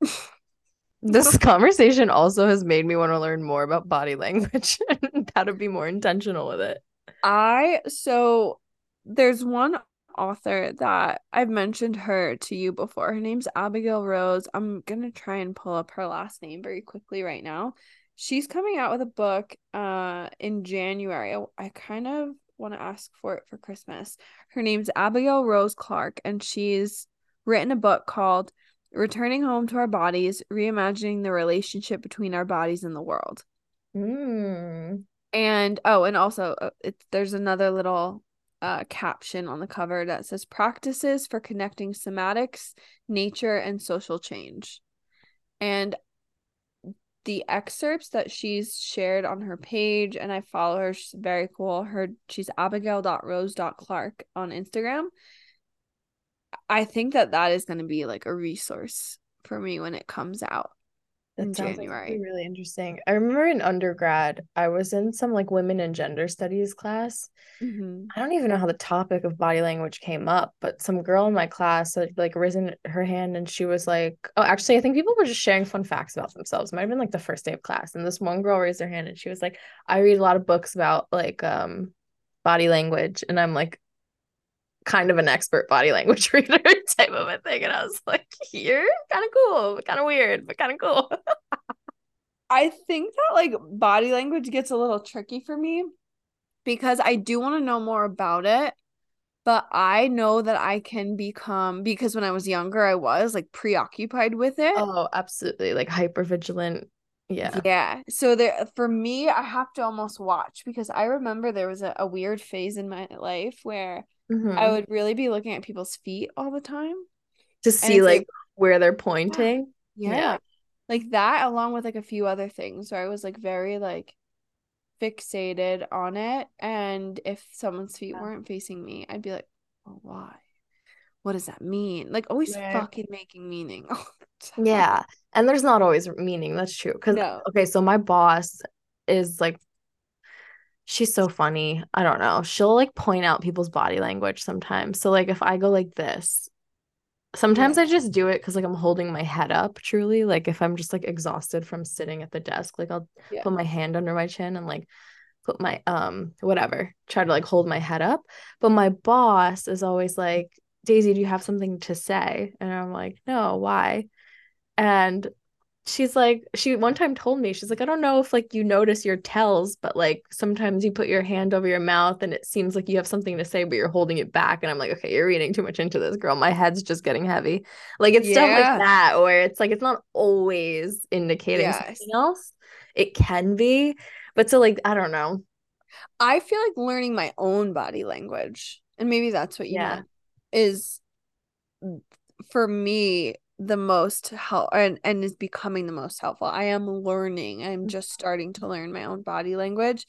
Speaker 2: this conversation also has made me want to learn more about body language and how to be more intentional with it.
Speaker 1: I so there's one author that I've mentioned her to you before. Her name's Abigail Rose. I'm going to try and pull up her last name very quickly right now. She's coming out with a book uh in January. I, I kind of want to ask for it for Christmas. Her name's Abigail Rose Clarke and she's written a book called Returning Home to Our Bodies, Reimagining the Relationship Between Our Bodies and the World.
Speaker 2: Mm.
Speaker 1: And oh, and also uh, it's there's another little uh, caption on the cover that says practices for connecting somatics, nature, and social change. And the excerpts that she's shared on her page, and I follow her, she's very cool. Her she's abigail.rose.clarke on Instagram. I think that that is going to be like a resource for me when it comes out
Speaker 2: that in January. Like really interesting. I remember in undergrad, I was in some like women and gender studies class. Mm-hmm. I don't even know how the topic of body language came up, but some girl in my class had like risen her hand and she was like, Oh, actually, I think people were just sharing fun facts about themselves. It might have been like the first day of class. And this one girl raised her hand and she was like, I read a lot of books about like um body language. And I'm like, kind of an expert body language reader type of a thing. And I was like, you're kind of cool, but kind of weird, but kind of cool.
Speaker 1: I think that like body language gets a little tricky for me because I do want to know more about it. But I know that I can become because when I was younger, I was like preoccupied with it.
Speaker 2: Oh, absolutely. Like hyper vigilant. Yeah.
Speaker 1: Yeah. So there for me, I have to almost watch because I remember there was a, a weird phase in my life where mm-hmm. I would really be looking at people's feet all the time
Speaker 2: to see like, like, where they're pointing.
Speaker 1: Yeah. yeah. Like that along with like a few other things where I was like very like fixated on it and if someone's feet yeah. weren't facing me, I'd be like, "Well, why?" What does that mean? Like always right. fucking making meaning.
Speaker 2: yeah. And there's not always meaning. That's true. Cause no. okay, so my boss is like she's so funny. I don't know. She'll like point out people's body language sometimes. So like if I go like this, sometimes yeah. I just do it because like I'm holding my head up truly. Like if I'm just like exhausted from sitting at the desk, like I'll yeah. put my hand under my chin and like put my um whatever, try to like hold my head up. But my boss is always like, Daisy, do you have something to say? And I'm like, no, why? And she's like she one time told me she's like i don't know if like you notice your tells but like sometimes you put your hand over your mouth and it seems like you have something to say but you're holding it back and i'm like okay you're reading too much into this girl my head's just getting heavy like it's yeah. stuff like that where it's like it's not always indicating yes. something else it can be but so like i don't know
Speaker 1: i feel like learning my own body language and maybe that's what you yeah. meant is mm, for me the most help and, and is becoming the most helpful. I am learning. I'm
Speaker 2: Mm-hmm.
Speaker 1: just starting to learn my own body language.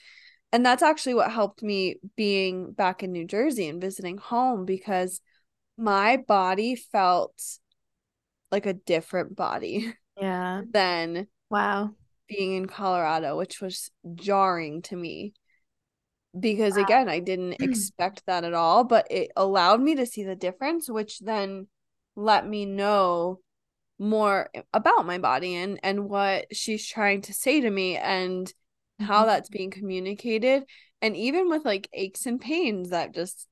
Speaker 1: And that's actually what helped me being back in New Jersey and visiting home because my body felt like a different body
Speaker 2: Yeah.
Speaker 1: than
Speaker 2: Wow.
Speaker 1: being in Colorado, which was jarring to me. Because again, I didn't expect that at all, but it allowed me to see the difference, which then let me know more about my body and and what she's trying to say to me and how
Speaker 2: Mhm.
Speaker 1: that's being communicated and even with like aches and pains that just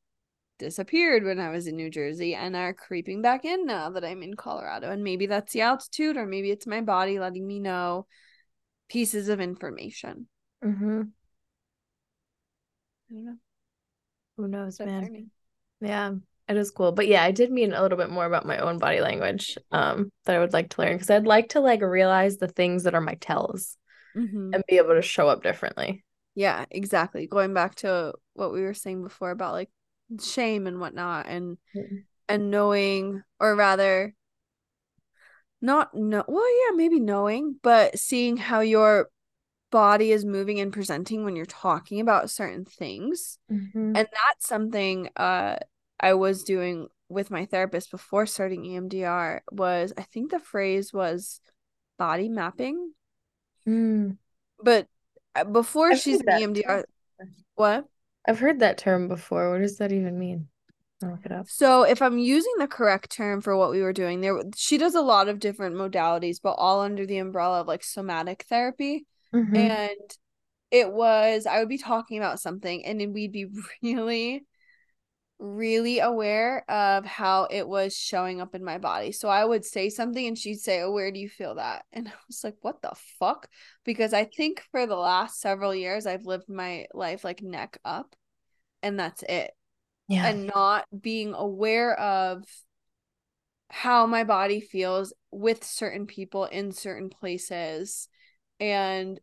Speaker 1: disappeared when I was in New Jersey and are creeping back in now that I'm in Colorado and maybe that's the altitude or maybe it's my body letting me know pieces of information.
Speaker 2: Mm-hmm.
Speaker 1: I don't know.
Speaker 2: Who knows, man?
Speaker 1: learning.
Speaker 2: Yeah, it is cool. But yeah, I did mean a little bit more about my own body language um that I would like to learn because I'd like to like realize the things that are my tells
Speaker 1: Mhm.
Speaker 2: and be able to show up differently.
Speaker 1: Yeah, exactly. Going back to what we were saying before about like shame and whatnot and
Speaker 2: Mhm.
Speaker 1: and knowing or rather not know well yeah maybe knowing but seeing how your body is moving and presenting when you're talking about certain things
Speaker 2: Mm-hmm.
Speaker 1: and that's something uh I was doing with my therapist before starting EMDR was I think the phrase was body mapping
Speaker 2: Mm.
Speaker 1: but uh, before
Speaker 2: I've
Speaker 1: she's in EMDR
Speaker 2: term.
Speaker 1: what
Speaker 2: I've heard that term before. What does that even mean? I'll look it up.
Speaker 1: So if I'm using the correct term for what we were doing, there she does a lot of different modalities, but all under the umbrella of like somatic therapy.
Speaker 2: Mhm.
Speaker 1: And it was I would be talking about something and then we'd be really really aware of how it was showing up in my body. So I would say something and she'd say, "Oh, where do you feel that?" And I was like, "What the fuck?" Because I think for the last several years I've lived my life like neck up and that's it
Speaker 2: Yeah.
Speaker 1: and not being aware of how my body feels with certain people in certain places and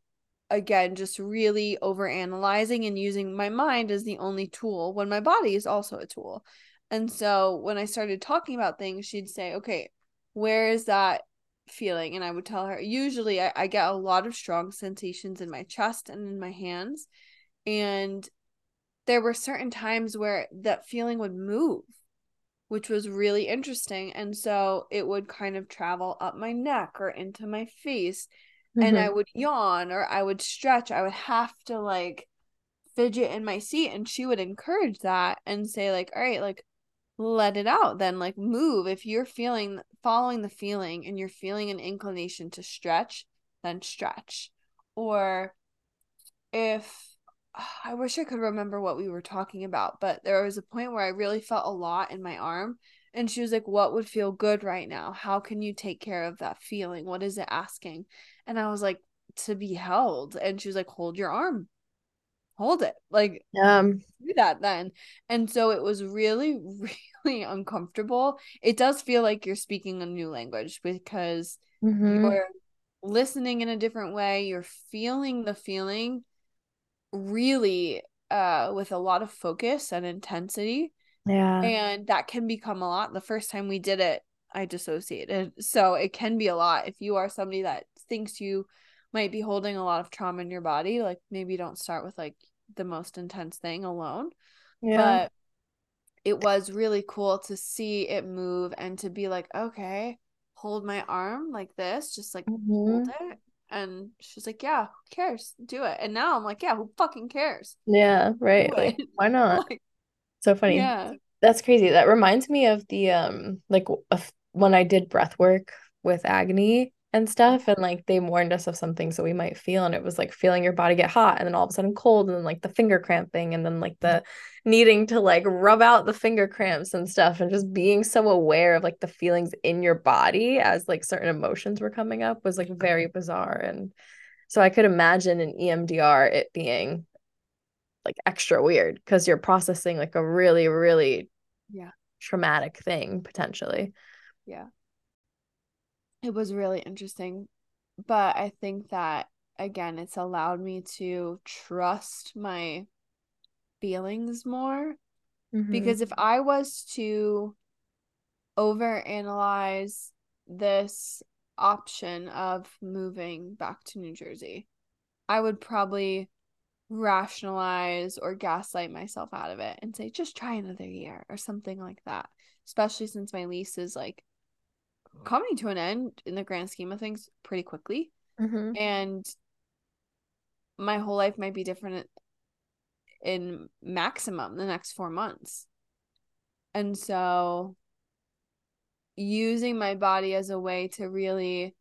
Speaker 1: again just really over analyzing and using my mind as the only tool when my body is also a tool. And so when i started talking about things she'd say okay where is that feeling? And i would tell her usually I, I get a lot of strong sensations in my chest and in my hands. And there were certain times where that feeling would move which was really interesting. And so it would kind of travel up my neck or into my face and I
Speaker 2: Mhm.
Speaker 1: would yawn or I would stretch I would have to like fidget in my seat and she would encourage that and say like all right like let it out then like move if you're feeling following the feeling and you're feeling an inclination to stretch then stretch or if I wish I could remember what we were talking about, but there was a point where I really felt a lot in my arm. And she was like, What would feel good right now? How can you take care of that feeling? What is it asking? And I was like, To be held. And she was like, Hold your arm, hold it. Like,
Speaker 2: Um,
Speaker 1: do that then. And so it was really, really uncomfortable. It does feel like you're speaking a new language because
Speaker 2: mhm.
Speaker 1: you're listening in a different way, you're feeling the feeling really uh with a lot of focus and intensity
Speaker 2: Yeah.
Speaker 1: and that can become a lot the first time we did it i dissociated so it can be a lot if you are somebody that thinks you might be holding a lot of trauma in your body like maybe don't start with like the most intense thing alone
Speaker 2: Yeah.
Speaker 1: but it was really cool to see it move and to be like okay hold my arm like this just like hold
Speaker 2: Mhm.
Speaker 1: it and she's like yeah who cares do it and now i'm like yeah who fucking cares
Speaker 2: Yeah, right. Like, why not?
Speaker 1: like
Speaker 2: So funny.
Speaker 1: yeah
Speaker 2: That's crazy. That reminds me of the um like of when I did breath work with Agony and stuff and like they warned us of some things that we might feel and it was like feeling your body get hot and then all of a sudden cold and then like the finger cramping and then like mm. the needing to like rub out the finger cramps and stuff and just being so aware of like the feelings in your body as like certain emotions were coming up was like very bizarre and so I could imagine in EMDR it being like extra weird because you're processing like a really really
Speaker 1: Yeah.
Speaker 2: traumatic thing potentially.
Speaker 1: Yeah it was really interesting but i think that again it's allowed me to trust my feelings more
Speaker 2: Mhm.
Speaker 1: because if i was to over analyze this option of moving back to New Jersey, I would probably rationalize or gaslight myself out of it and say, just try another year or something like that. Especially since my lease is like coming to an end in the grand scheme of things pretty quickly.
Speaker 2: Mm-hmm.
Speaker 1: And my whole life might be different in maximum the next four months. And so using my body as a way to really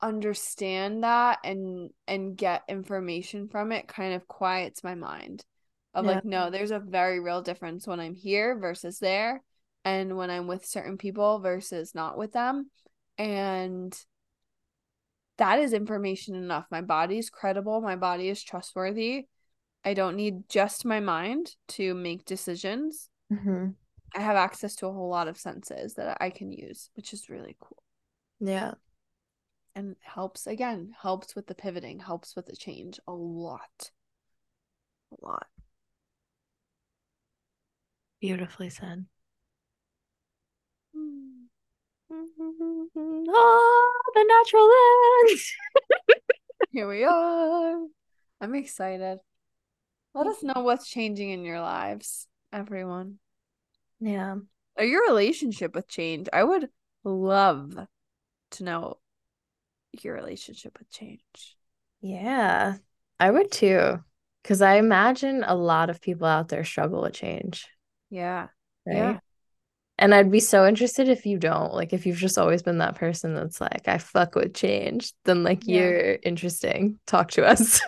Speaker 1: understand that and and get information from it kind of quiets my mind of
Speaker 2: Yeah.
Speaker 1: like no there's a very real difference when i'm here versus there and when i'm with certain people versus not with them. And that is information enough. My body is credible. My body is trustworthy. I don't need just my mind to make decisions.
Speaker 2: Mm-hmm.
Speaker 1: i have access to a whole lot of senses that i can use which is really cool.
Speaker 2: Yeah.
Speaker 1: and helps again helps with the pivoting helps with the change a lot. A lot.
Speaker 2: Beautifully said. Ah, the natural land.
Speaker 1: here we are i'm excited let us know what's changing in your lives everyone
Speaker 2: Yeah.
Speaker 1: or your relationship with change i would love to know your relationship with change
Speaker 2: Yeah. I would too. Because I imagine a lot of people out there struggle with change.
Speaker 1: yeah
Speaker 2: Right.
Speaker 1: Yeah.
Speaker 2: And I'd be so interested if you don't. Like, if you've just always been that person that's like, I fuck with change, then like
Speaker 1: Yeah.
Speaker 2: you're interesting. Talk to us.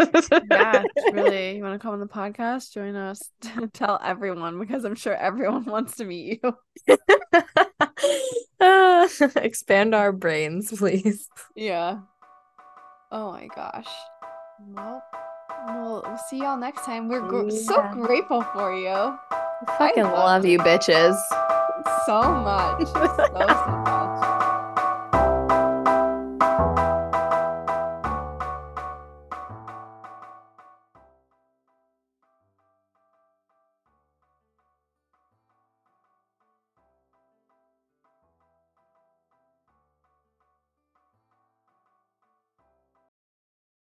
Speaker 1: yeah really you want to come on the podcast join us tell everyone because i'm sure everyone wants to meet you
Speaker 2: Uh, expand our brains, please.
Speaker 1: Yeah. Oh my gosh. Well, we'll, we'll see y'all next time. We're gr- so grateful for you
Speaker 2: Fucking
Speaker 1: love
Speaker 2: love you, bitches.
Speaker 1: So much. so, so much.